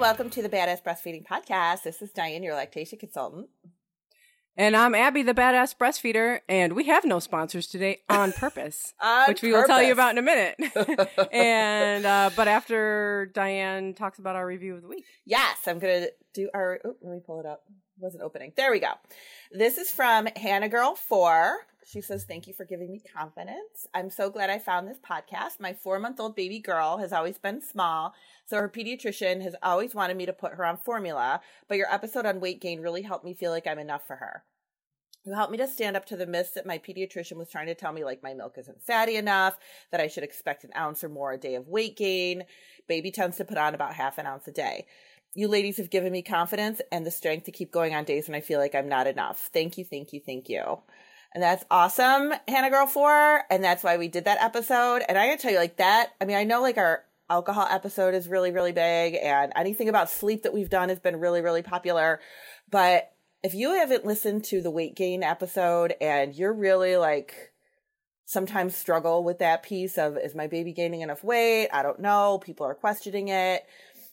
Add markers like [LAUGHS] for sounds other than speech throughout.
welcome to the Badass Breastfeeding Podcast. This is Diane, your lactation consultant. And I'm Abby, the badass breastfeeder, and we have no sponsors today on [LAUGHS] purpose, On which we will tell you about in a minute. [LAUGHS] and uh, but after Diane talks about our review of the week, Yes, I'm going to do our. Oh, let me pull it up. Wasn't opening. There we go. This is from Hannah Girl 4. She says, Thank you for giving me confidence. I'm so glad I found this podcast. My four month old baby girl has always been small, so her pediatrician has always wanted me to put her on formula, but your episode on weight gain really helped me feel like I'm enough for her. You helped me to stand up to the myths that my pediatrician was trying to tell me, like my milk isn't fatty enough, that I should expect an ounce or more a day of weight gain. Baby tends to put on about half an ounce a day. You ladies have given me confidence and the strength to keep going on days when I feel like I'm not enough. Thank you, thank you, thank you. And that's awesome, Hannah Girl 4. And that's why we did that episode. And I gotta tell you, like that, I mean, I know like our alcohol episode is really, really big and anything about sleep that we've done has been really, really popular. But if you haven't listened to the weight gain episode and you're really like sometimes struggle with that piece of is my baby gaining enough weight? I don't know. People are questioning it.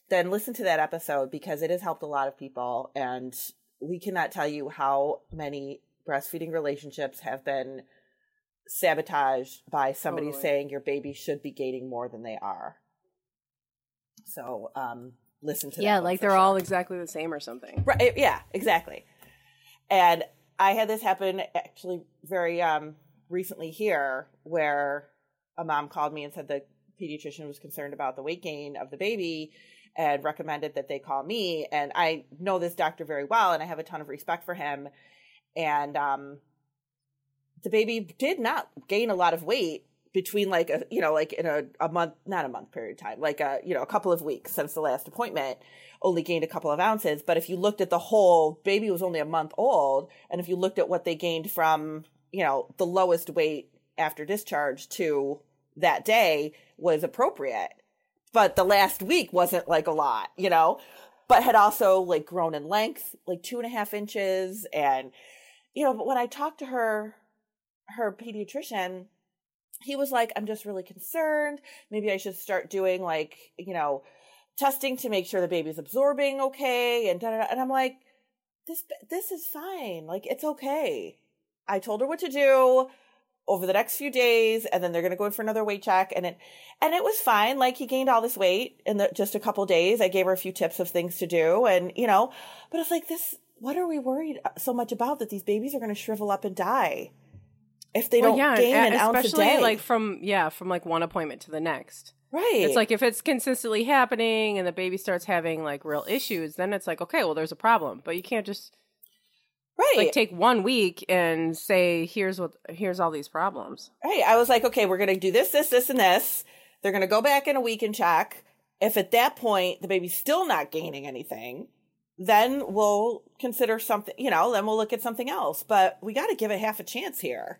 Then listen to that episode because it has helped a lot of people and we cannot tell you how many breastfeeding relationships have been sabotaged by somebody Totally. saying your baby should be gaining more than they are. So, um, listen to yeah, like they're sure. all exactly the same or something. Right. Yeah, exactly. And I had this happen actually very um recently here where a mom called me and said the pediatrician was concerned about the weight gain of the baby and recommended that they call me and I know this doctor very well and I have a ton of respect for him and um the baby did not gain a lot of weight between like a you know like in a, a month not a month period of time like a you know a couple of weeks since the last appointment only gained a couple of ounces. But if you looked at the whole baby was only a month old and if you looked at what they gained from you know the lowest weight after discharge to that day was appropriate. But the last week wasn't like a lot you know? But had also like grown in length like two and a half inches and you know but when i talked to her her pediatrician he was like i'm just really concerned. Maybe i should start doing like you know testing to make sure the baby's absorbing okay and da, da, da. and i'm like this this is fine. Like it's okay. I told her what to do over the next few days and then they're going to go in for another weight check and it and it was fine. Like he gained all this weight in the, just a couple days. I gave her a few tips of things to do and you know but it's like this what are we worried uh, so much about that these babies are going to shrivel up and die if they Well, don't yeah, gain e- an ounce a especially day like from yeah from like one appointment to the next. right It's like if it's consistently happening and the baby starts having like real issues, then it's like okay, well, there's a problem. But you can't just right like take one week and say here's what here's all these problems. Right. I was like, okay, we're going to do this, this, this, and this. They're going to go back in a week and check. If at that point the baby's still not gaining anything, then we'll consider something, you know, then we'll look at something else. But we got to give it half a chance here.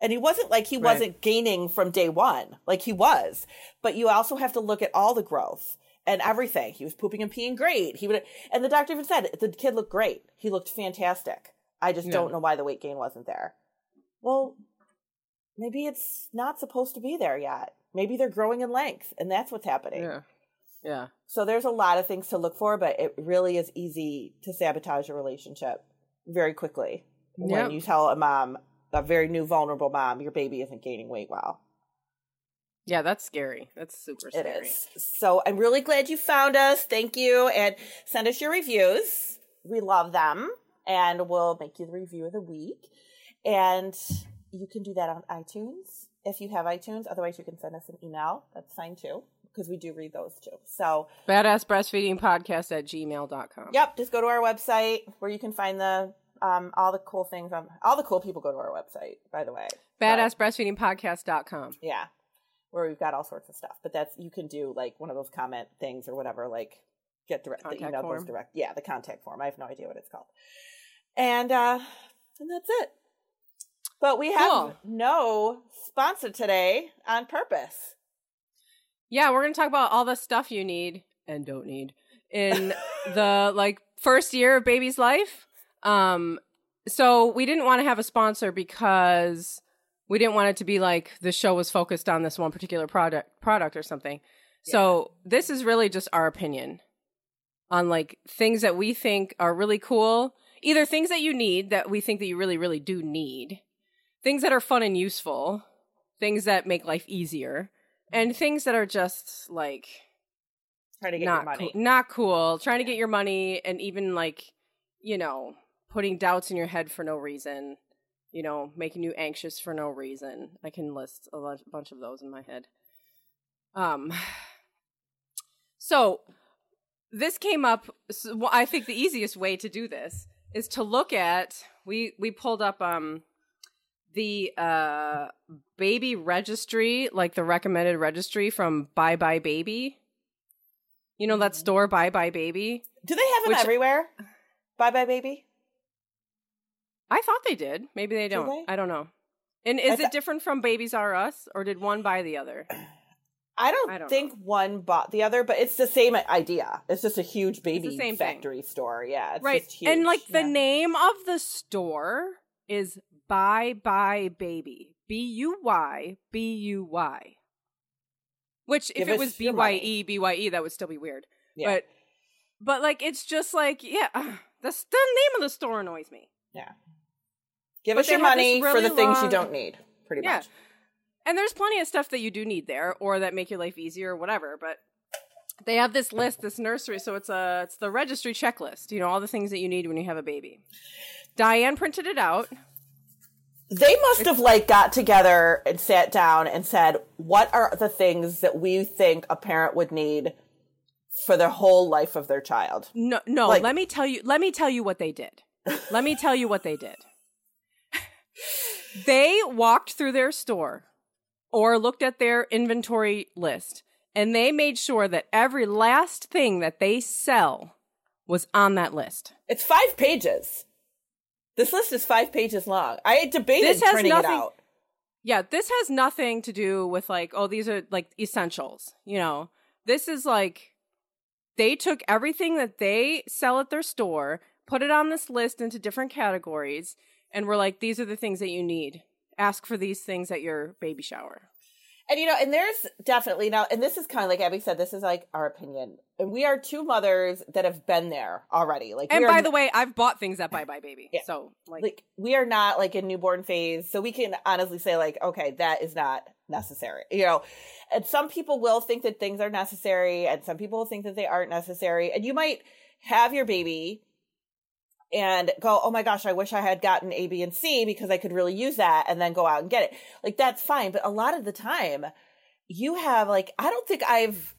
And he wasn't like he Right. wasn't gaining from day one, like he was. But you also have to look at all the growth and everything. He was pooping and peeing great. He would, and the doctor even said the kid looked great. He looked fantastic. I just Yeah. don't know why the weight gain wasn't there. Well, maybe it's not supposed to be there yet. Maybe they're growing in length, and that's what's happening. Yeah, yeah. So there's a lot of things to look for, but it really is easy to sabotage a relationship very quickly when you tell a mom, a very new vulnerable mom, your baby isn't gaining weight well. Yeah, that's scary. That's super scary. is. So I'm really glad you found us. Thank you. And send us your reviews. We love them. And we'll make you the review of the week. And you can do that on iTunes if you have iTunes. Otherwise, you can send us an email. That's fine too, because we do read those too. So, Badass breastfeeding podcast at gmail.com. yep, just go to our website where you can find the um, all the cool things on all the cool people go to our website, by the way. Badass breastfeeding podcast.com. Yeah. Where we've got all sorts of stuff. But that's you can do like one of those comment things or whatever, like get direct the Contact email goes direct. Yeah, the contact form. I have no idea what it's called. And uh and that's it. But we have Cool. no sponsor today on purpose. Yeah, we're going to talk about all the stuff you need and don't need in [LAUGHS] the like first year of baby's life. Um so we didn't want to have a sponsor because we didn't want it to be like the show was focused on this one particular product product or something. So this is really just our opinion. on like things that we think are really cool, either things that you need that we think that you really really do need, things that are fun and useful, things that make life easier, and things that are just like Trying to get not your money. cool, not cool, trying to get your money and even like, you know, putting doubts in your head for no reason, you know, making you anxious for no reason. I can list a lot, bunch of those in my head. Um [SIGHS] so this came up so, I think the easiest way to do this is to look at we we pulled up um the uh baby registry, like the recommended registry from Buy Buy Baby. You know that Mhm. store Buy Buy Baby? Do they have them Which- everywhere? Bye bye, baby. I thought they did. Maybe they Do don't. they? I don't know. And is I it different from Babies R Us or did one buy the other? [CLEARS THROAT] I don't, I don't think one bought the other, but it's the same idea. It's just a huge baby same thing. factory store. Yeah, it's right. just huge. And like the name of the store is Buy Buy Baby. B U Y B U Y. Which if Give it was B Y. E B Y E that would still be weird. Yeah. But but like it's just like yeah, that's the name of the store annoys me. yeah. Give but us your money for really the things you don't need. Pretty Yeah. much. And there's plenty of stuff that you do need there or that make your life easier or whatever, but they have this list, this nursery, so it's a it's the registry checklist, you know, all the things that you need when you have a baby. Diane printed it out. They must have like got together and sat down and said, "What are the things that we think a parent would need for the whole life of their child?" No no, Like- let me tell you let me tell you what they did. let me tell you what they did. [LAUGHS] they walked through their store or looked at their inventory list and they made sure that every last thing that they sell was on that list. It's five pages. This list is five pages long. I debated This has printing nothing- it out. Yeah, this has nothing to do with like, oh, these are like essentials. You know, this is like they took everything that they sell at their store, put it on this list into different categories, and were like, these are the things that you need. Ask for these things at your baby shower. And you know, and there's definitely now, and this is kind of like Abby said, this is like our opinion. And we are two mothers that have been there already. Like, And we are by the way, I've bought things at Buy Buy Baby. Yeah. So, like, like we are not like in newborn phase so we can honestly say like okay that is not necessary you know and some people will think that things are necessary and some people will think that they aren't necessary and you might have your baby and go oh my gosh i wish i had gotten a b and c because i could really use that and then go out and get it. Like that's fine but a lot of the time you have like i don't think i've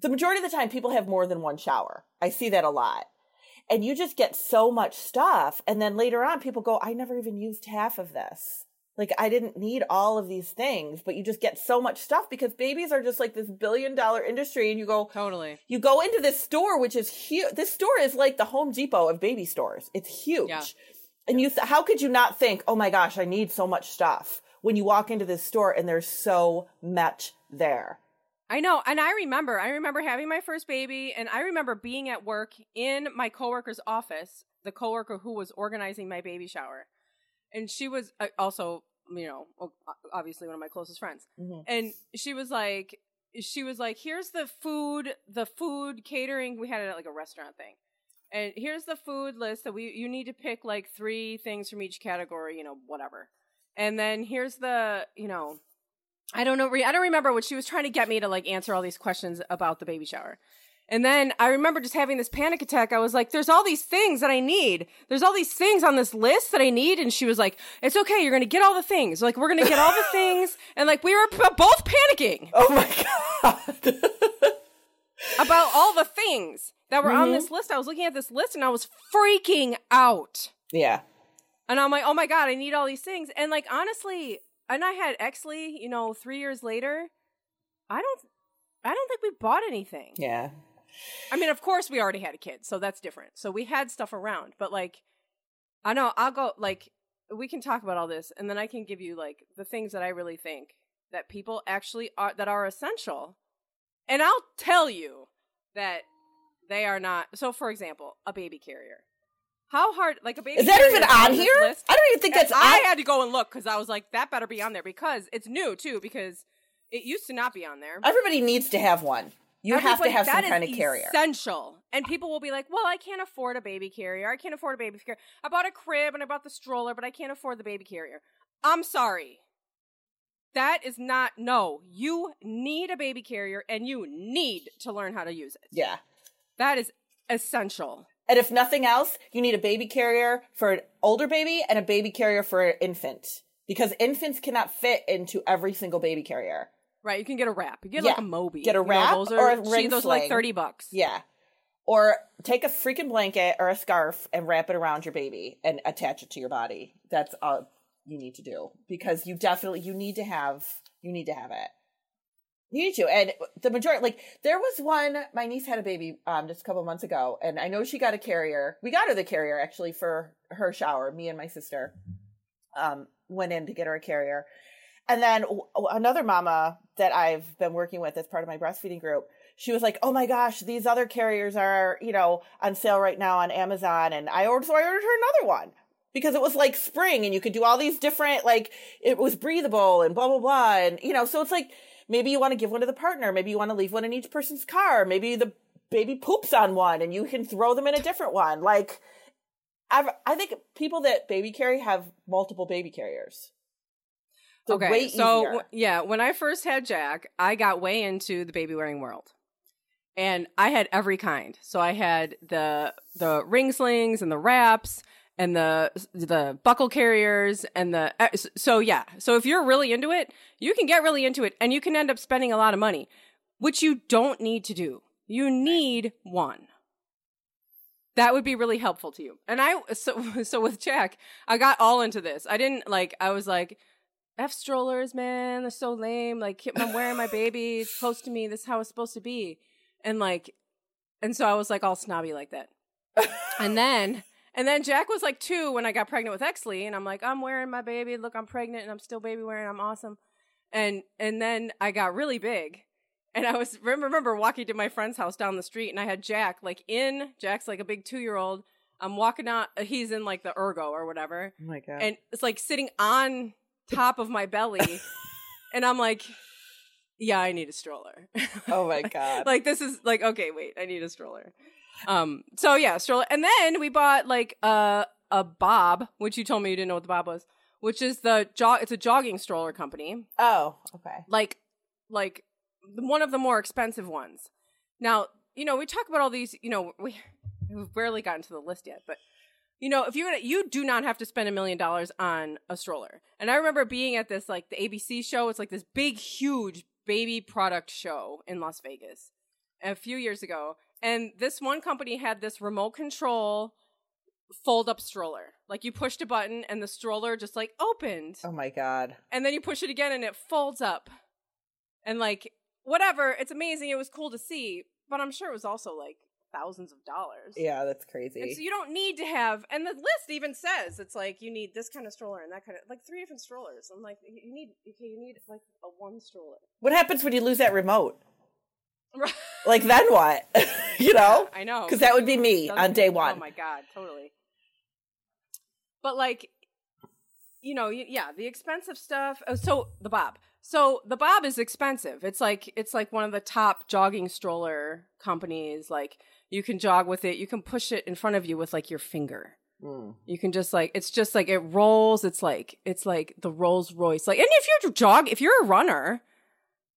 the majority of the time people have more than one shower. I see that a lot. And you just get so much stuff and then later on people go i never even used half of this like i didn't need all of these things but you just get so much stuff because babies are just like this billion dollar industry and you go totally. you go into this store which is huge this store is like the home depot of baby stores. It's huge. Yeah. and you th- how could you not think oh my gosh i need so much stuff when you walk into this store and there's so much there? I know, and I remember, I remember having my first baby, and I remember being at work in my coworker's office, the coworker who was organizing my baby shower, and she was uh, also, you know, obviously one of my closest friends, Mhm. and she was like, she was like, here's the food, the food catering. We had it at like a restaurant thing. And here's the food list that we you need to pick like three things from each category, you know, whatever. And then here's the, you know, I don't know. I don't remember what she was trying to get me to like answer all these questions about the baby shower. And then I remember just having this panic attack. I was like, there's all these things that I need. There's all these things on this list that I need. And she was like, it's okay. You're going to get all the things. Like, we're going to get all the [LAUGHS] things. And like, we were p- both panicking oh my god [LAUGHS] about all the things that were on Mhm. this list. I was looking at this list and I was freaking out. yeah And I'm like, oh my God, I need all these things. And like, honestly, and I had Exley, you know, three years later. I don't, I don't think we bought anything. yeah I mean, of course, we already had a kid, so that's different. So we had stuff around, but like, I know I'll go like we can talk about all this, and then I can give you like the things that I really think that people actually are that are essential, and I'll tell you that they are not. So, for example, a baby carrier. How hard, like a baby? is that carrier even on here list. i don't even think that's I on had to go and look because I was like, that better be on there because it's new too. Because it used to not be on there. Everybody needs to have one. You have to have some kind of carrier. Essential. And people will be like, "Well, I can't afford a baby carrier. I can't afford a baby carrier. I bought a crib and I bought the stroller, but I can't afford the baby carrier." I'm sorry. That is not no. You need a baby carrier and you need to learn how to use it. Yeah. That is essential. And if nothing else, you need a baby carrier for an older baby and a baby carrier for an infant. Because infants cannot fit into every single baby carrier. Right, you can get a wrap. You get Yeah. like a Moby. Get a You know, wrap those or are a she- ring those are like 30 bucks. Yeah. Or take a freaking blanket or a scarf and wrap it around your baby and attach it to your body. That's all you need to do because you definitely you need to have you need to have it. You need to. And the majority like there was one my niece had a baby um just a couple months ago and I know she got a carrier. We got her the carrier actually for her shower, me and my sister. Um went in to get her a carrier. And then another mama that I've been working with as part of my breastfeeding group, she was like, "Oh my gosh, these other carriers are, you know, on sale right now on Amazon." And I ordered, so I ordered her another one because it was like spring, and you could do all these different, like, it was breathable and blah blah blah, and you know, so it's like maybe you want to give one to the partner, maybe you want to leave one in each person's car, maybe the baby poops on one and you can throw them in a different one, like. I've, I think people that baby carry have multiple baby carriers. They're okay, so w- yeah, when I first had Jack, I got way into the baby wearing world, and I had every kind. So I had the the ring slings and the wraps and the the buckle carriers and the uh, so yeah. So if you're really into it, you can get really into it, and you can end up spending a lot of money, which you don't need to do. You need one. That would be really helpful to you. And I so [LAUGHS] so with Jack, I got all into this. I didn't like I was like F strollers, man, they're so lame. Like I'm wearing my baby, it's close to me, this is how it's supposed to be. And like and so I was like all snobby like that. and then and then Jack was like two when I got pregnant with Exley, and I'm like, I'm wearing my baby. Look, I'm pregnant and I'm still baby wearing. I'm awesome. And and then I got really big, and I was remember, remember walking to my friend's house down the street, and I had Jack like in Jack's like a big two year old. I'm walking out. He's in like the ergo or whatever, oh my god. and it's like sitting on top of my belly, [LAUGHS] and I'm like, yeah, I need a stroller. oh my [LAUGHS] god. like this is like okay, wait, I need a stroller. Um, so yeah, stroller, and then we bought like a a Bob, which you told me you didn't know what the Bob was, which is the jog. It's a jogging stroller company oh, okay. like like one of the more expensive ones. Now, you know, we talk about all these, you know, we we've barely gotten to the list yet, but you know, if you're gonna you do not have to spend a million dollars on a stroller. And I remember being at this like the ABC show, it's like this big huge baby product show in Las Vegas a few years ago. And this one company had this remote control fold up stroller. Like you pushed a button and the stroller just like opened Oh my god. and then you push it again and it folds up and like whatever it's amazing it was cool to see but i'm sure it was also like thousands of dollars Yeah, that's crazy. and so you don't need to have and the list even says it's like you need this kind of stroller and that kind of like three different strollers i'm like you need okay you need like a one stroller what happens when you lose that remote? [LAUGHS] Like then what? [LAUGHS] you know? i know Because that would be me Doesn't- on day one. Oh my god, totally. But like, you know, yeah, the expensive stuff. oh, So the Bob. So the Bob is expensive. It's like it's like one of the top jogging stroller companies. Like you can jog with it. You can push it in front of you with like your finger. Mm. You can just like it's just like it rolls. It's like it's like the Rolls Royce. Like, and if you're jog, if you're a runner,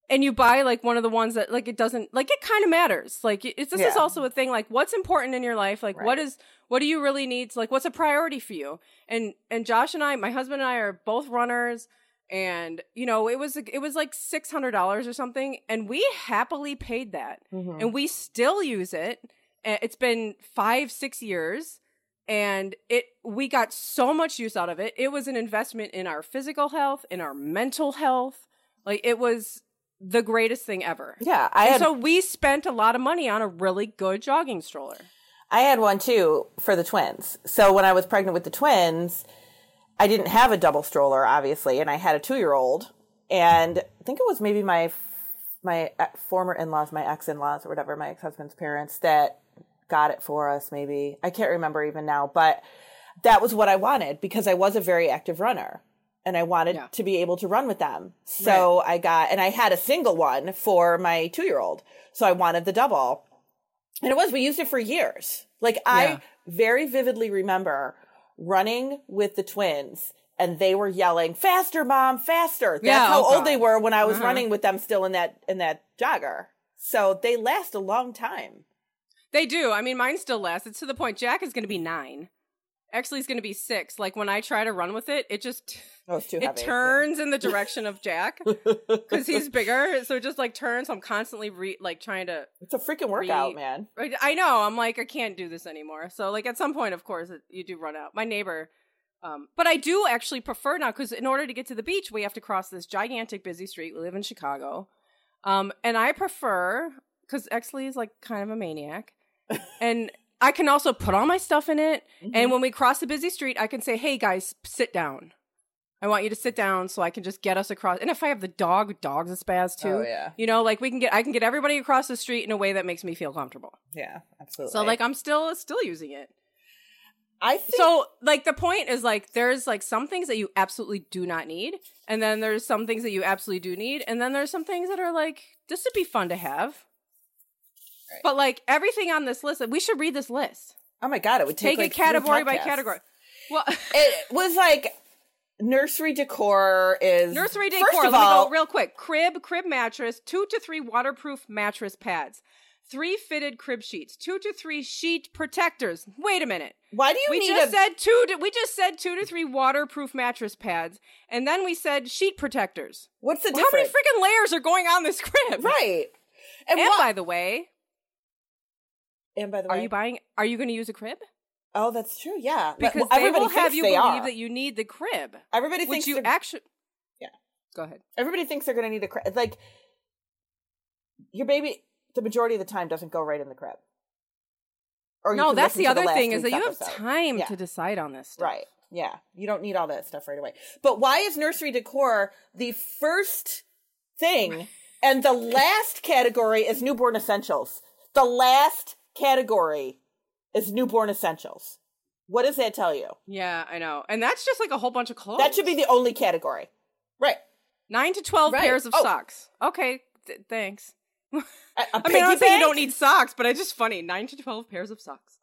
and you buy like one of the ones that like it doesn't like it kind of matters. Like it's this is also a thing. Like what's important in your life? Like what Right. is what do you really need? Like what's a priority for you? And and Josh and I, my husband and I are both runners. And you know, it was it was like six hundred dollars or something, and we happily paid that Mhm. and we still use it. It's been five, six years, and it we got so much use out of it. It was an investment in our physical health, in our mental health. Like it was the greatest thing ever. Yeah, I had so we spent a lot of money on a really good jogging stroller. I had one too for the twins. So when I was pregnant with the twins, I didn't have a double stroller, obviously, and I had a two year old. And I think it was maybe my my uh, former in laws, my ex in laws, or whatever, my ex husband's parents that got it for us. Maybe I can't remember even now, but that was what I wanted because I was a very active runner. and I wanted Yeah. to be able to run with them. So I got, and I had a single one for my two year old. So I wanted the double. And it was, we used it for years. Like Yeah. I very vividly remember running with the twins and they were yelling, faster, mom, faster. That's Yeah, how oh old they were when I was Uh-huh. running with them still in that, in that jogger. So they last a long time. They do. I mean, mine still lasts. It's to the point. Jack is going to be nine. Actually, he's going to be six. Like when I try to run with it, it just Oh, it's too it heavy. turns in the direction of Jack [LAUGHS] because he's bigger. So it just like turns. I'm constantly re- like trying to. It's a freaking workout, Re- man. I- I know. I'm like I can't do this anymore. So like at some point, of course, it, you do run out. My neighbor. Um, but I do actually prefer now because in order to get to the beach, we have to cross this gigantic busy street. We live in Chicago, um, and I prefer because Exley is like kind of a maniac, and I can also put all my stuff in it. Mm-hmm. And when we cross the busy street, I can say, "Hey guys, sit down. I want you to sit down so I can just get us across." And if I have the dog, dog's a spaz too. Oh, yeah. You know, like we can get, I can get everybody across the street in a way that makes me feel comfortable. Yeah, absolutely. So like I'm still still using it. I think So like the point is like there's like some things that you absolutely do not need, and then there's some things that you absolutely do need, and then there's some things that are like this would be fun to have. Right. But like everything on this list, we should read this list. Oh my god, it would take, Take, like it three category by category. Well, [LAUGHS] It was like nursery decor is nursery First decor. of Let all, me go real quick. Crib, crib mattress, two to three waterproof mattress pads, three fitted crib sheets, two to three sheet protectors. Wait a minute. why do you we need just a said two to, we just said two to three waterproof mattress pads and then we said sheet protectors what's the Well, how many freaking layers are going on this crib right. And, and what- by the way and by the way, are you buying are you going to use a crib oh, that's true. Yeah, because well, they everybody will have thinks you they believe are. that you need the crib everybody thinks you actually Yeah. go ahead everybody thinks they're going to need a crib. Like your baby, the majority of the time doesn't go right in the crib. Or no that's the other last thing is that you have time Yeah. to decide on this stuff. Right. Yeah. You don't need all that stuff right away. But why is nursery decor the first thing and the last category is newborn essentials? The last category is newborn essentials. What does that tell you? yeah i know and that's just like a whole bunch of clothes That should be the only category. Right. 9 to 12 Right. pairs of Oh. socks okay th- thanks [LAUGHS] A, a I mean, I'm not saying you don't need socks, but it's just funny. Nine to twelve pairs of socks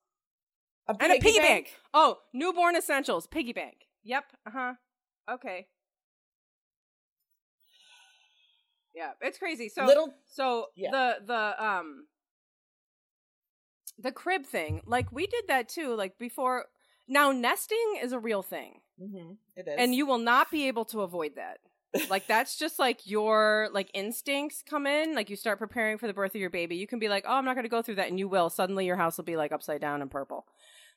and a piggy bank. Oh, newborn essentials, piggy bank. Yep. Uh huh. Okay. Yeah, it's crazy. So Little So Yeah. the the um the crib thing, like we did that too. Like before, now nesting is a real thing, hmm It is. and you will not be able to avoid that. like [LAUGHS] that's just like your like instincts come in like you start preparing for the birth of your baby you can be like oh i'm not going to go through that and you will suddenly your house will be like upside down and purple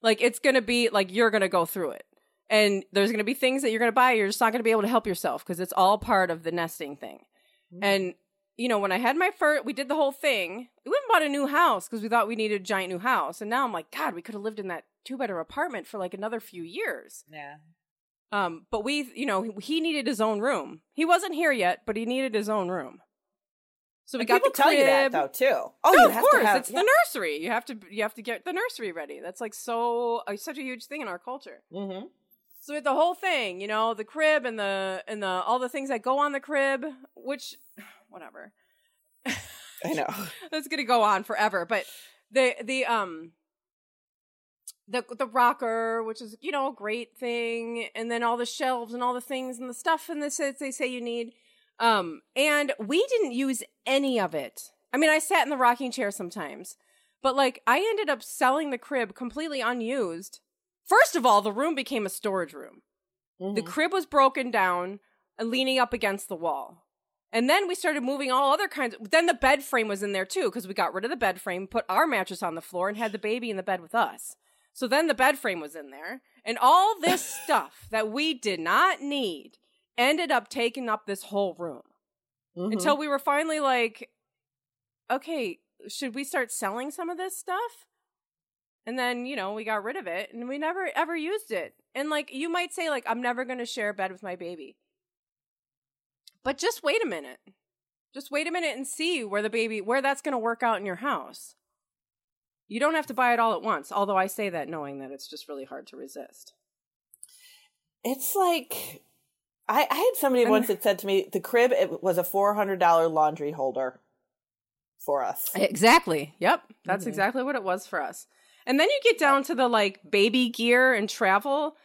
like it's going to be like you're going to go through it and there's going to be things that you're going to buy you're just not going to be able to help yourself because it's all part of the nesting thing Mhm. and you know when i had my first we did the whole thing we went and bought a new house because we thought we needed a giant new house and now i'm like god we could have lived in that two bedroom apartment for like another few years yeah. um, but we, you know, he needed his own room. He wasn't here yet, but he needed his own room. So we And got people the tell you that crib. though too. Oh, No, you of have course, to have. it's yeah. the nursery. You have to, you have to get the nursery ready. That's like so, uh, such a huge thing in our culture. Mm-hmm. So we had the whole thing, you know, the crib and the and the all the things that go on the crib, which, whatever. I know. [LAUGHS] That's gonna go on forever. But the the um the the rocker, which is you know a great thing, and then all the shelves and all the things and the stuff and the sets they say you need. Um, and we didn't use any of it. I mean, I sat in the rocking chair sometimes, but like I ended up selling the crib completely unused. First of all, the room became a storage room. The Mhm. crib was broken down and leaning up against the wall. And then we started moving all other kinds. then the bed frame was in there too because we got rid of the bed frame, put our mattress on the floor, and had the baby in the bed with us. So then the bed frame was in there, and all this [LAUGHS] stuff that we did not need ended up taking up this whole room Mhm. until we were finally like, okay, should we start selling some of this stuff? And then, you know, we got rid of it and we never ever used it. And like, you might say, like, I'm never going to share a bed with my baby. But just wait a minute. Just wait a minute and see where the baby, where that's going to work out in your house. You don't have to buy it all at once, although I say that knowing that it's just really hard to resist. it's like I, I had somebody once that said to me the crib it was a four hundred dollar laundry holder for us. Exactly. Yep. That's Mhm. exactly what it was for us. And then you get down to the like baby gear and travel.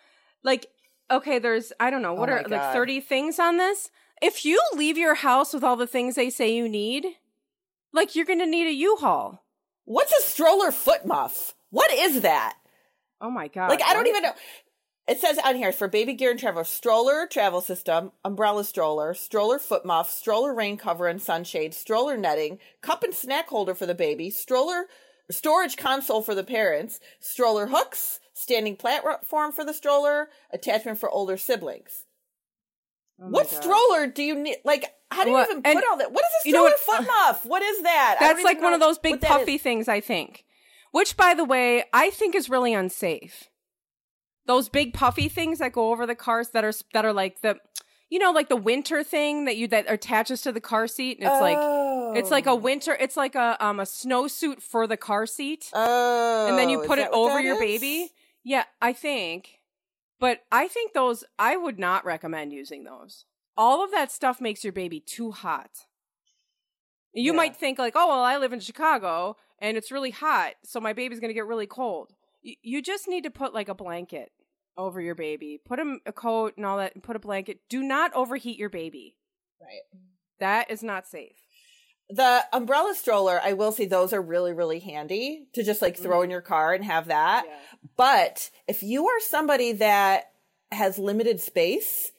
Like, okay, there's, I don't know, what Oh are my like 30 things on this? If you leave your house with all the things they say you need, like you're going to need a U-Haul. What's a stroller foot muff? What is that? Oh my God. like I don't even know. It says on here for baby gear and travel: stroller, travel system, umbrella stroller, stroller foot muff, stroller rain cover and sunshade, stroller netting, cup and snack holder for the baby, stroller storage console for the parents, stroller hooks, standing platform for the stroller, attachment for older siblings. Oh what God. stroller do you need? Like, how do you What- even and put all that? What is a you know stroller what- foot muff? What is that? That's like one of those big what that is. puffy things, I think. Which, by the way, I think is really unsafe. Those big puffy things that go over the cars that are that are like the, you know, like the winter thing that you that attaches to the car seat. And it's like it's like a Oh. winter. It's like a um a snowsuit for the car seat, Oh, and then you put it over your is? baby. Yeah, I think. But I think those. I would not recommend using those. All of that stuff makes your baby too hot. You Yeah. might think like, oh well, I live in Chicago and it's really hot, so my baby's gonna get really cold. Y- you just need to put like a blanket over your baby, put him a coat and all that, and put a blanket. Do not overheat your baby. Right. That is not safe. The umbrella stroller, I will say those are really, really handy to just like throw mm-hmm. in your car and have that. But if you are somebody that has limited space,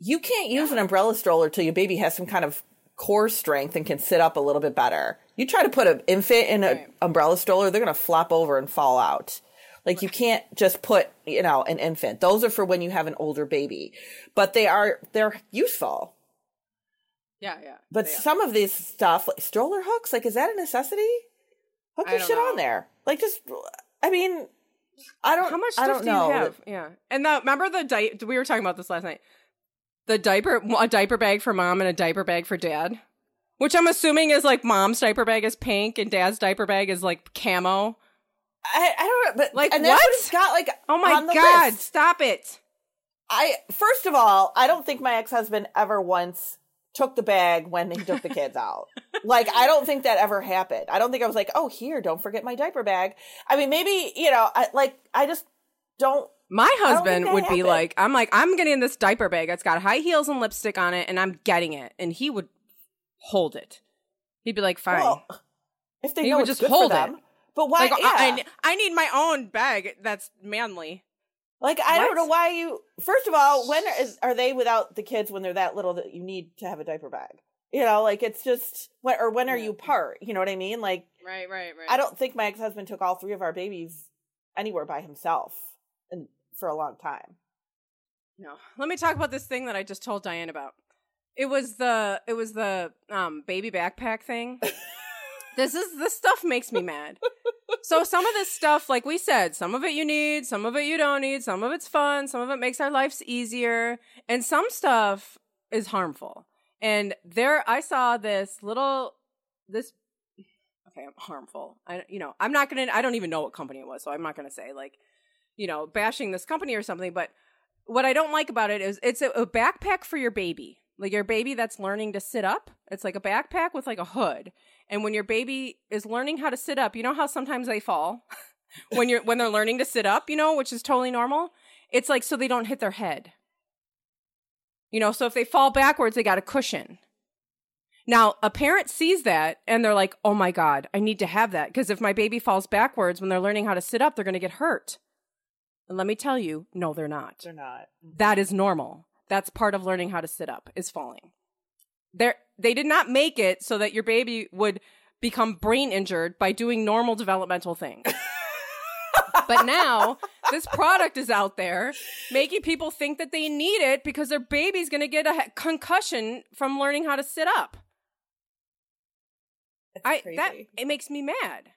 you can't use an umbrella stroller till your baby has some kind of core strength and can sit up a little bit better. You try to put an infant in an Right. umbrella stroller, they're going to flop over and fall out. Like you can't just put, you know, an infant. Those are for when you have an older baby. But they are they're useful. Yeah, yeah. But some of these stuff, like stroller hooks, like is that a necessity? Hook your shit know. on there. Like just, I mean, I don't. How much I stuff don't do know. you have? Yeah. And the remember the di- we were talking about this last night. The diaper a diaper bag for mom and a diaper bag for dad. Which I'm assuming is like mom's diaper bag is pink and dad's diaper bag is like camo. I, I don't know, but Like, and what? it's got like. Oh my god, list. stop it. I first of all, I don't think my ex husband ever once took the bag when he took the kids out. Like, I don't think that ever happened. I don't think I was like, oh, here, don't forget my diaper bag. I mean, maybe you know, I like, I just don't. My husband would be like, I'm like, I'm getting this diaper bag. It's got high heels and lipstick on it, and I'm getting it. And he would hold it. He'd be like, fine. Well, if they He would just hold for it. But why? like, yeah. I, I, I need my own bag that's manly. Like I don't know why you. First of all, when is are they without the kids when they're that little that you need to have a diaper bag? You know, like it's just when or when are Yeah. you part? You know what I mean? Like Right, right, right. I don't think my ex husband took all three of our babies anywhere by himself, and for a long time. No. Let me talk about this thing that I just told Diane about. It was the it was the um baby backpack thing. [LAUGHS] this is this stuff makes me mad. So some of this stuff, like we said, some of it you need, some of it you don't need, some of it's fun, some of it makes our lives easier, and some stuff is harmful. And there I saw this little this okay, I'm harmful. I you know, I'm not to I don't even know what company it was, so I'm not to say like you know, bashing this company or something, but what I don't like about it is it's a, a backpack for your baby. Like your baby that's learning to sit up. It's like a backpack with like a hood. And when your baby is learning how to sit up, you know how sometimes they fall [LAUGHS] when you're when they're learning to sit up, you know, which is totally normal. It's like so they don't hit their head. You know, so if they fall backwards, they got a cushion. Now, a parent sees that and they're like, "Oh my god, I need to have that because if my baby falls backwards when they're learning how to sit up, they're going to get hurt." And let me tell you, no, they're not. They're not. Mm-hmm. That is normal. That's part of learning how to sit up is falling. They they did not make it so that your baby would become brain injured by doing normal developmental things. [LAUGHS] but now this product is out there making people think that they need it because their baby's going to get a concussion from learning how to sit up. I crazy. that it makes me mad.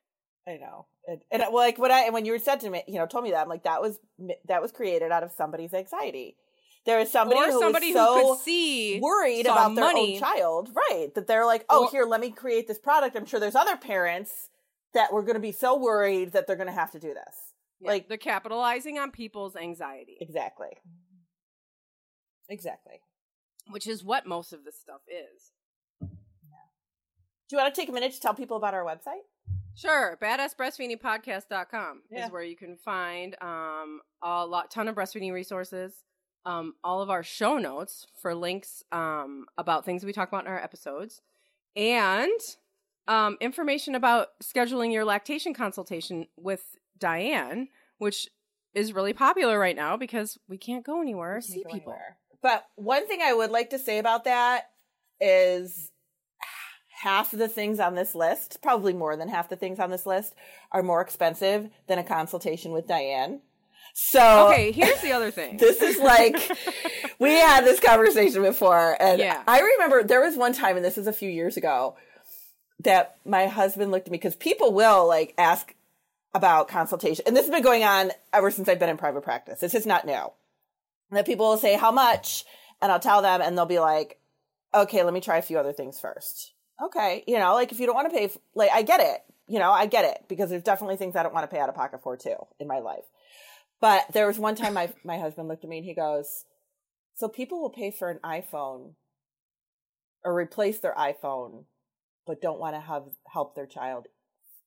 I know. And, and like when I and when you were said to me, you know, told me that, I'm like, that was that was created out of somebody's anxiety. There is somebody or who somebody so who could see worried about their money. own child, right? That they're like, oh, Or- here, let me create this product. I'm sure there's other parents that were going to be so worried that they're going to have to do this. Yeah, Like they're capitalizing on people's anxiety. exactly, exactly. which is what most of this stuff is. Do you want to take a minute to tell people about our website? Sure, badassbreastfeedingpodcast.com Yeah. is where you can find um, a lot ton of breastfeeding resources, um, all of our show notes for links um, about things we talk about in our episodes, and um, information about scheduling your lactation consultation with Diane, which is really popular right now because we can't go anywhere or see people. anywhere. But one thing I would like to say about that is half of the things on this list, probably more than half the things on this list, are more expensive than a consultation with Diane. So Okay, here's the other thing. this is like [LAUGHS] we had this conversation before and Yeah. i remember there was one time and this is a few years ago that my husband looked at me because people will like ask about consultation and this has been going on ever since i've been in private practice. This is not new. And that people will say how much? And i'll tell them and they'll be like okay let me try a few other things first. Okay you know like if you don't want to pay like i get it you know i get it because there's definitely things i don't want to pay out of pocket for too in my life but there was one time my my husband looked at me and he goes, "So people will pay for an iPhone or replace their iPhone, but don't want to have help their child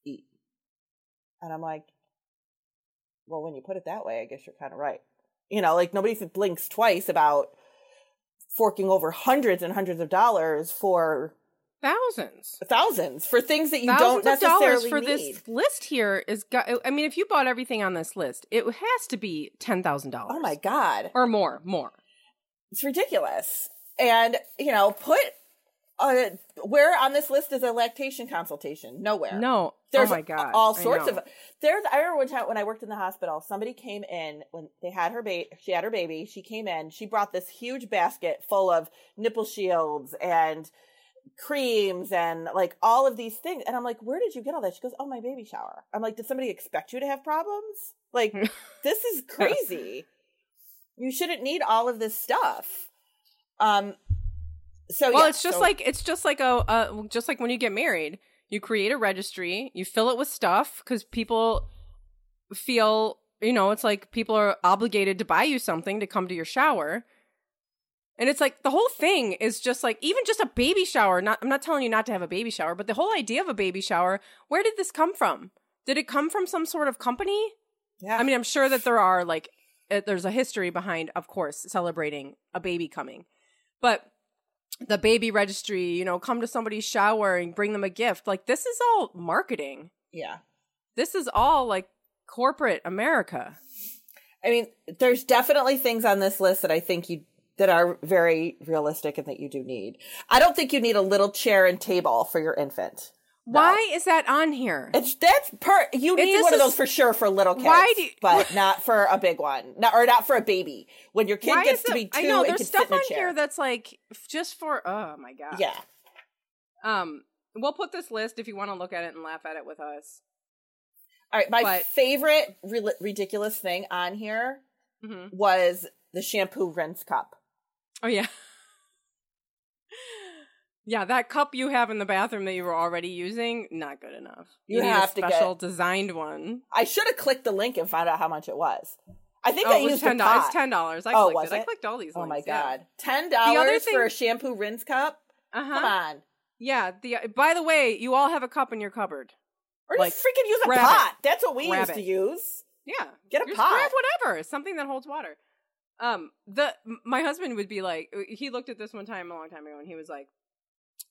eat." And I'm like, "Well, when you put it that way, I guess you're kind of right. You know, like nobody blinks twice about forking over hundreds and hundreds of dollars for Thousands. thousands for things that you Thousands don't of dollars necessarily for need." this list here is. I mean, if you bought everything on this list, it has to be ten thousand dollars. Oh my god. or more, more. it's ridiculous. And you know, put uh, where on this list is a lactation consultation? Nowhere. No, There's oh my god, all sorts of. There's. I remember one time when I worked in the hospital, somebody came in when they had her baby. She had her baby. She came in. She brought this huge basket full of nipple shields and creams and like all of these things. And I'm like, where did you get all that? She goes, oh, my baby shower. I'm like, did somebody expect you to have problems? Like, [LAUGHS] this is crazy. you shouldn't need all of this stuff. Um. So Well, yeah, it's just so- like it's just like a uh, just like when you get married, you create a registry, you fill it with stuff because people feel you know it's like people are obligated to buy you something to come to your shower. And it's like the whole thing is just like even just a baby shower. Not I'm not telling you not to have a baby shower, but the whole idea of a baby shower, where did this come from? Did it come from some sort of company? yeah. I mean, I'm sure that there are like uh, there's a history behind, of course, celebrating a baby coming, but the baby registry, you know, come to somebody's shower and bring them a gift. Like this is all marketing. yeah. This is all like corporate America. I mean, there's definitely things on this list that I think you that are very realistic and that you do need. I don't think you need a little chair and table for your infant. No. Why is that on here? It's that's per you need one of those for sure for little kids. Why do you- but not for a big one. Not or not for a baby. When your kid gets is to be two I know there's stuff sit in a on here that's like just for oh my god. yeah. Um we'll put this list if you want to look at it and laugh at it with us. All right, my But- favorite re- ridiculous thing on here hmm was the shampoo rinse cup. Oh yeah. [LAUGHS] Yeah, that cup you have in the bathroom that you were already using, not good enough. You need have a to get- special designed one. I should have clicked the link and found out how much it was. I think Oh, I it was used ten dollars. Ten dollars. I Oh, clicked was it. I clicked all these. Oh my god, yeah. ten other dollars thing- for a shampoo rinse cup? Uh-huh. Come on, Yeah. The by the way, you all have a cup in your cupboard. or Like, just freaking use a grab it. pot. That's what we Grab used to use. Yeah. Get a pot. grab whatever, something that holds water. Um, the my husband would be like, he looked at this one time a long time ago, and he was like,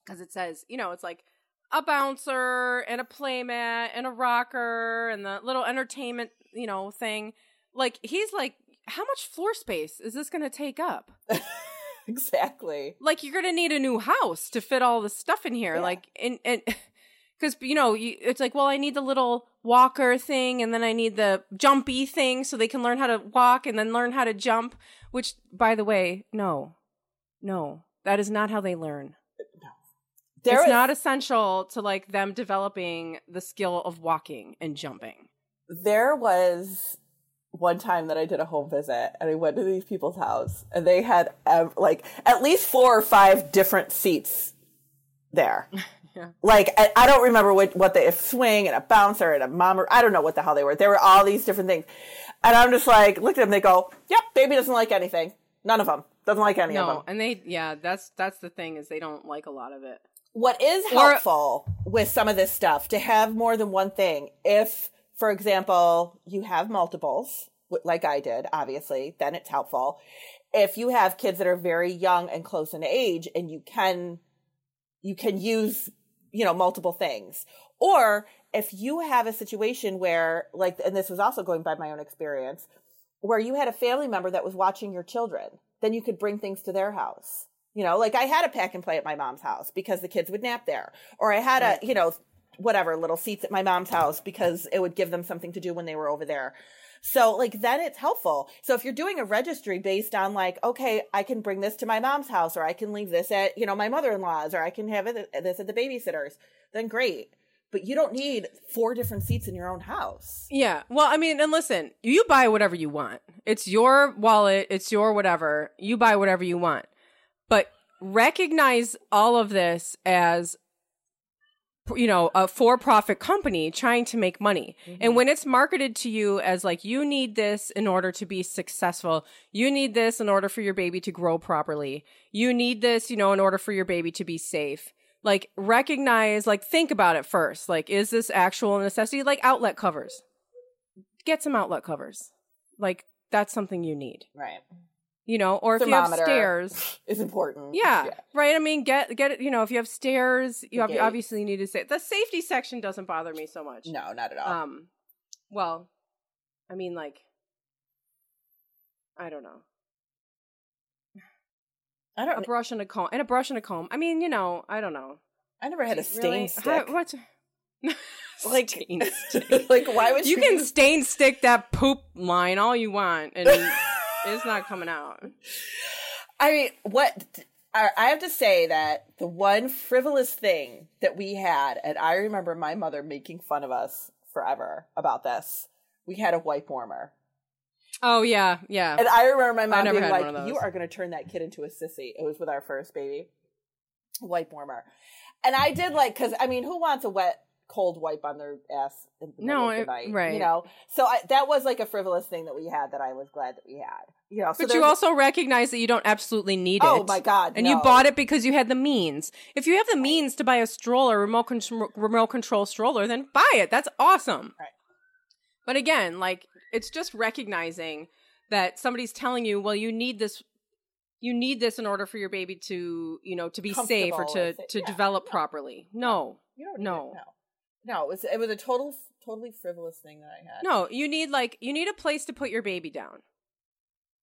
because it says, you know, it's like a bouncer and a playmat and a rocker and the little entertainment, you know, thing. Like he's like, how much floor space is this going to take up? [LAUGHS] exactly. Like you're going to need a new house to fit all the stuff in here. Yeah. Like and and. [LAUGHS] Because you know, you, it's like, well, I need the little walker thing, and then I need the jumpy thing, so they can learn how to walk and then learn how to jump. Which, by the way, no, no, that is not how they learn. There it's was, not essential to like them developing the skill of walking and jumping. there was one time that I did a home visit and I went to these people's house and they had um, like at least four or five different seats there. [LAUGHS] Yeah. Like I, I don't remember what what they a swing and a bouncer and a mamaRoo I don't know what the hell they were. There were all these different things, and I'm just like look at them. They go, "Yep, baby doesn't like anything. None of them. Doesn't like any of them. and they yeah, that's that's the thing is they don't like a lot of it. What is Or- helpful with some of this stuff to have more than one thing. If, for example, you have multiples, like I did, obviously, then it's helpful. If you have kids that are very young and close in age and you can, you can use, you know, multiple things. Or if you have a situation where, like, and this was also going by my own experience, where you had a family member that was watching your children, then you could bring things to their house. You know, like I had a pack and play at my mom's house because the kids would nap there. Or I had a, you know, whatever, little seats at my mom's house because it would give them something to do when they were over there. So like then it's helpful. So if you're doing a registry based on like, okay, I can bring this to my mom's house or I can leave this at, you know, my mother-in-law's or I can have it, this at the babysitter's, then great. But you don't need four different seats in your own house. Yeah. Well, I mean, and listen, you buy whatever you want. It's your wallet, it's your whatever. You buy whatever you want. But recognize all of this as you know, a for-profit company trying to make money. And mm-hmm. when it's marketed to you as like you need this in order to be successful, you need this in order for your baby to grow properly. You need this, you know, in order for your baby to be safe. Like recognize, like think about it first. Like is this actual necessity? Like outlet covers. Get some outlet covers. Like that's something you need. Right. You know, or if you have stairs, [LAUGHS] Is important. yeah, right. I mean, get get it. You know, if you have stairs, you ob- obviously need to say the safety section doesn't bother me so much. No, not at all. Um, well, I mean, like, I don't know, I don't. A brush and a comb, and a brush and a comb. I mean, you know, I don't know. I never had a stain Really? stick. How- what? [LAUGHS] like, Stain [LAUGHS] stick. like why would you you? can stain stick that poop line all you want, and it's not coming out. I mean, what? I I have to say that the one frivolous thing that we had, and I remember my mother making fun of us forever about this. We had a wipe warmer, Oh yeah, yeah. and I remember my mom being like, one of those. "You are going to turn that kid into a sissy." It was with our first baby, wipe warmer, and I did like because I mean, who wants a wet, cold wipe on their ass in the No, middle of the night? right. You know, so I, that was like a frivolous thing that we had that I was glad that we had. You know, so but you also recognize that you don't absolutely need oh it. oh my god, and you bought it because you had the means. If you have the means to buy a stroller, remote con- remote control stroller, then buy it. That's awesome. Right. But again, like it's just recognizing that somebody's telling you, well, you need this you need this in order for your baby to, you know, to be safe or to to Yeah. develop properly. No. You don't No. no, no. It was it was a total totally frivolous thing that I had. No, you need like you need a place to put your baby down.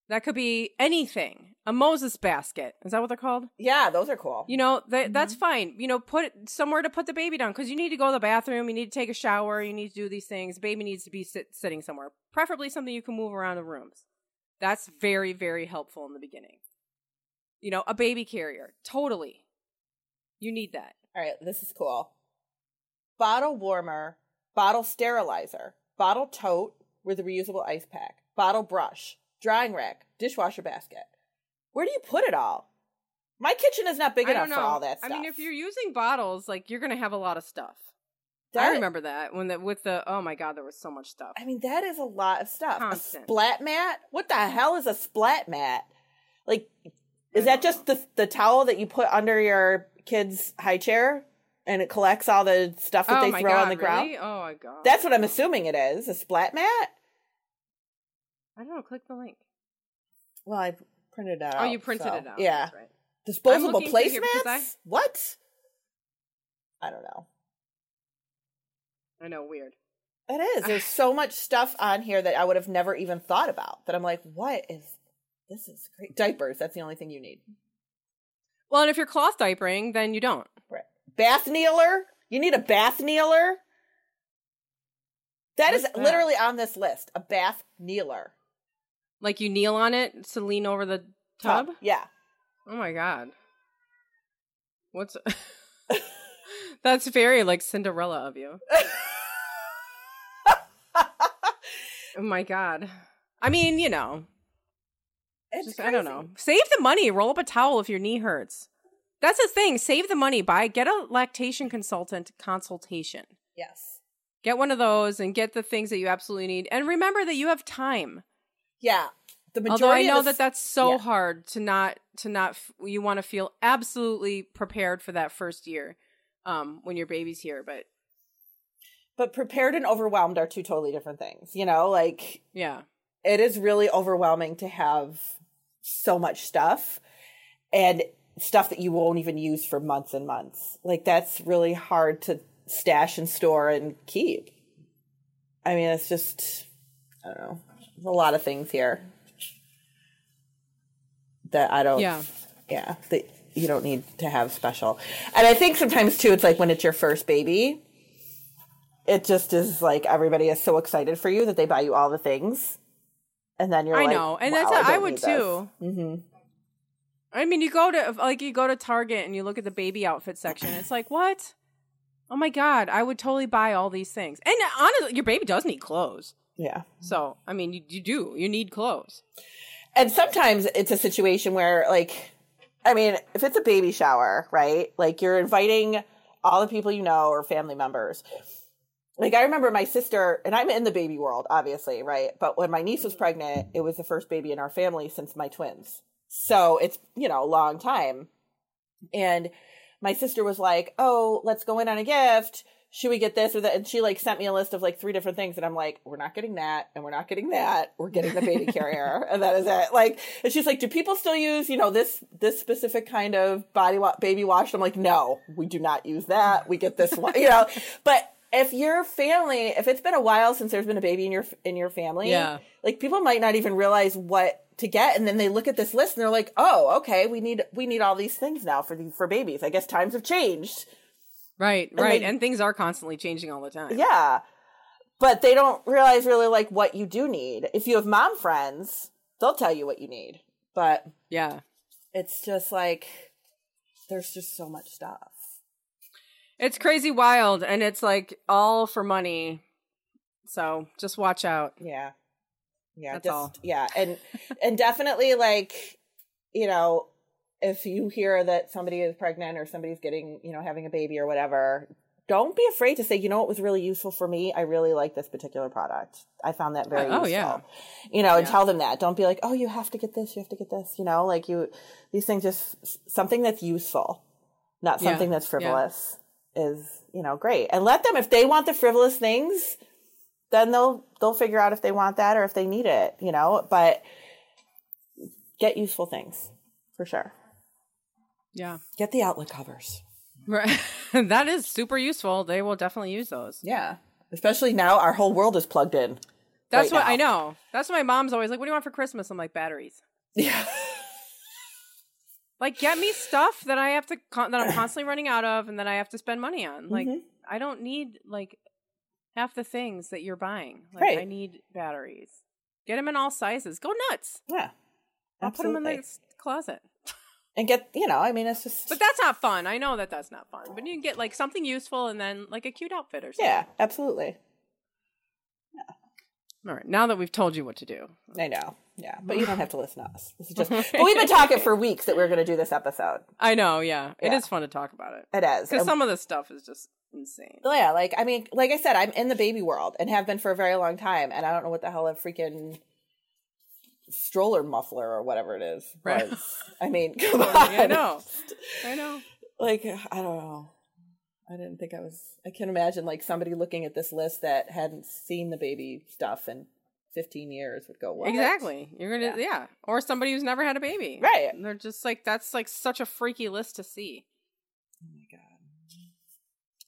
That could be anything. A Moses basket. Is that what they're called? Yeah, those are cool. You know, that's Mm-hmm. fine. You know, put somewhere to put the baby down because you need to go to the bathroom, you need to take a shower, you need to do these things. The baby needs to be sit, sitting somewhere, preferably something you can move around the rooms. That's very, very helpful in the beginning. You know, a baby carrier, totally. You need that. All right, this is cool. Bottle warmer, bottle sterilizer, bottle tote with a reusable ice pack, bottle brush, drying rack, dishwasher basket. Where do you put it all? My kitchen is not big enough for all that stuff. I mean, if you're using bottles, like you're gonna have a lot of stuff. I remember that when that with the oh my god, there was so much stuff. I mean, that is a lot of stuff. Constant. A splat mat? What the hell is a splat mat? Like, is that just the the towel that you put under your kid's high chair and it collects all the stuff that oh they throw god, on the ground? really? Oh my god. That's what I'm assuming it is. A splat mat? I don't know. Click the link. Well, I printed it out. Oh, you printed so- it out. Yeah. Right. Disposable placemats? because What? I don't know. I know, weird. It is. There's [SIGHS] so much stuff on here that I would have never even thought about. That I'm like, what is this? Is great. Diapers. That's the only thing you need. Well, and if you're cloth diapering, then you don't. Right. Bath kneeler? You need a bath kneeler? That is What's that? literally on this list. A bath kneeler. Like you kneel on it to lean over the tub. Yeah. Oh my god. What's [LAUGHS] [LAUGHS] That's very like Cinderella of you. Oh my god. I mean, you know, It's just, I don't know. Save the money. Roll up a towel if your knee hurts. That's the thing. Save the money. Buy get a lactation consultant consultation. Yes. Get one of those and get the things that you absolutely need. And remember that you have time. Yeah. the majority. Although I know that that's so yeah. hard to not to not f- you want to feel absolutely prepared for that first year um when your baby's here, but but prepared and overwhelmed are two totally different things. You know, like yeah. it is really overwhelming to have so much stuff and stuff that you won't even use for months and months. Like that's really hard to stash and store and keep. I mean, it's just I don't know. There's a lot of things here that I don't Yeah. yeah, that you don't need to have special. And I think sometimes too it's like when it's your first baby, it just is like everybody is so excited for you that they buy you all the things. And then you're like, I like, know. And wow, that's I, would too. Mm-hmm. I mean, you go to like you go to Target and you look at the baby outfit section. It's like, what? Oh my god, I would totally buy all these things. And honestly, your baby does need clothes. Yeah. So, I mean, you, you do. You need clothes. And sometimes it's a situation where, like, I mean, if it's a baby shower, right? Like, you're inviting all the people you know or family members. Like, I remember my sister, and I'm in the baby world, obviously, right? But when my niece was pregnant, it was the first baby in our family since my twins. So it's, you know, a long time. And my sister was like, oh, let's go in on a gift. Should we get this or that? And she like sent me a list of like three different things. And I'm like, we're not getting that. And we're not getting that. We're getting the baby carrier. [LAUGHS] and that is it. Like, and she's like, do people still use, you know, this, this specific kind of body wa- baby wash? I'm like, no, we do not use that. We get this one, [LAUGHS] you know, but if your family, if it's been a while since there's been a baby in your, in your family, Yeah. like people might not even realize what to get and then they look at this list and they're like oh okay we need we need all these things now for the, for babies i guess times have changed Right, And right. they- and things are constantly changing all the time. yeah but they don't realize really like what you do need if you have mom friends they'll tell you what you need but Yeah. it's just like there's just so much stuff It's crazy wild and it's like all for money. So just watch out. yeah yeah That's just all. [LAUGHS] yeah and and definitely like you know if you hear that somebody is pregnant or somebody's getting you know having a baby or whatever don't be afraid to say you know what was really useful for me i really like this particular product i found that very Oh, oh useful yeah. you know and Yeah. tell them that don't be like oh you have to get this you have to get this you know like you these things just something that's useful not Yeah. something that's Yeah. frivolous is you know great and let them if they want the frivolous things then they'll they'll figure out if they want that or if they need it you know but get useful things for sure Yeah. get the outlet covers Right. [LAUGHS] that is super useful. They will definitely use those. yeah especially now our whole world is plugged in That's right what I know. That's why my mom's always like, What do you want for Christmas? I'm like, batteries. yeah Like, get me stuff that I have to con- that I'm [COUGHS] constantly running out of and that I have to spend money on. Like, Mhm. I don't need like half the things that you're buying. Like, Right. I need batteries. Get them in all sizes. Go nuts. yeah I'll put them in the closet. and get you know i mean it's just But that's not fun. I know that that's not fun. But you can get like something useful and then like a cute outfit or something. yeah absolutely All right. Now that we've told you what to do. i know yeah but you don't have to [LAUGHS] listen to us this is just but we've been talking for weeks that we are going to do this episode I know. Yeah. It Yeah. is fun to talk about it it is because some of this stuff is just insane. Well, yeah, like I mean, like I said, I'm in the baby world and have been for a very long time, and I don't know what the hell a freaking stroller muffler or whatever it is Right. was. I mean, [LAUGHS] come on, I know. I know. Like I don't know. I didn't think I was. I can imagine like somebody looking at this list that hadn't seen the baby stuff in 15 years would go, "What?" Exactly. You're gonna Yeah. yeah. Or somebody who's never had a baby. Right. And they're just like that's like such a freaky list to see. Oh my god.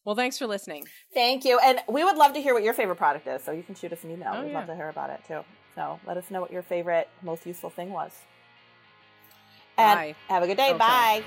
Well, thanks for listening. Thank you, and we would love to hear what your favorite product is. So you can shoot us an email. Oh, We'd yeah. love to hear about it too. So let us know what your favorite, most useful thing was. And Bye. have a good day. Okay. Bye.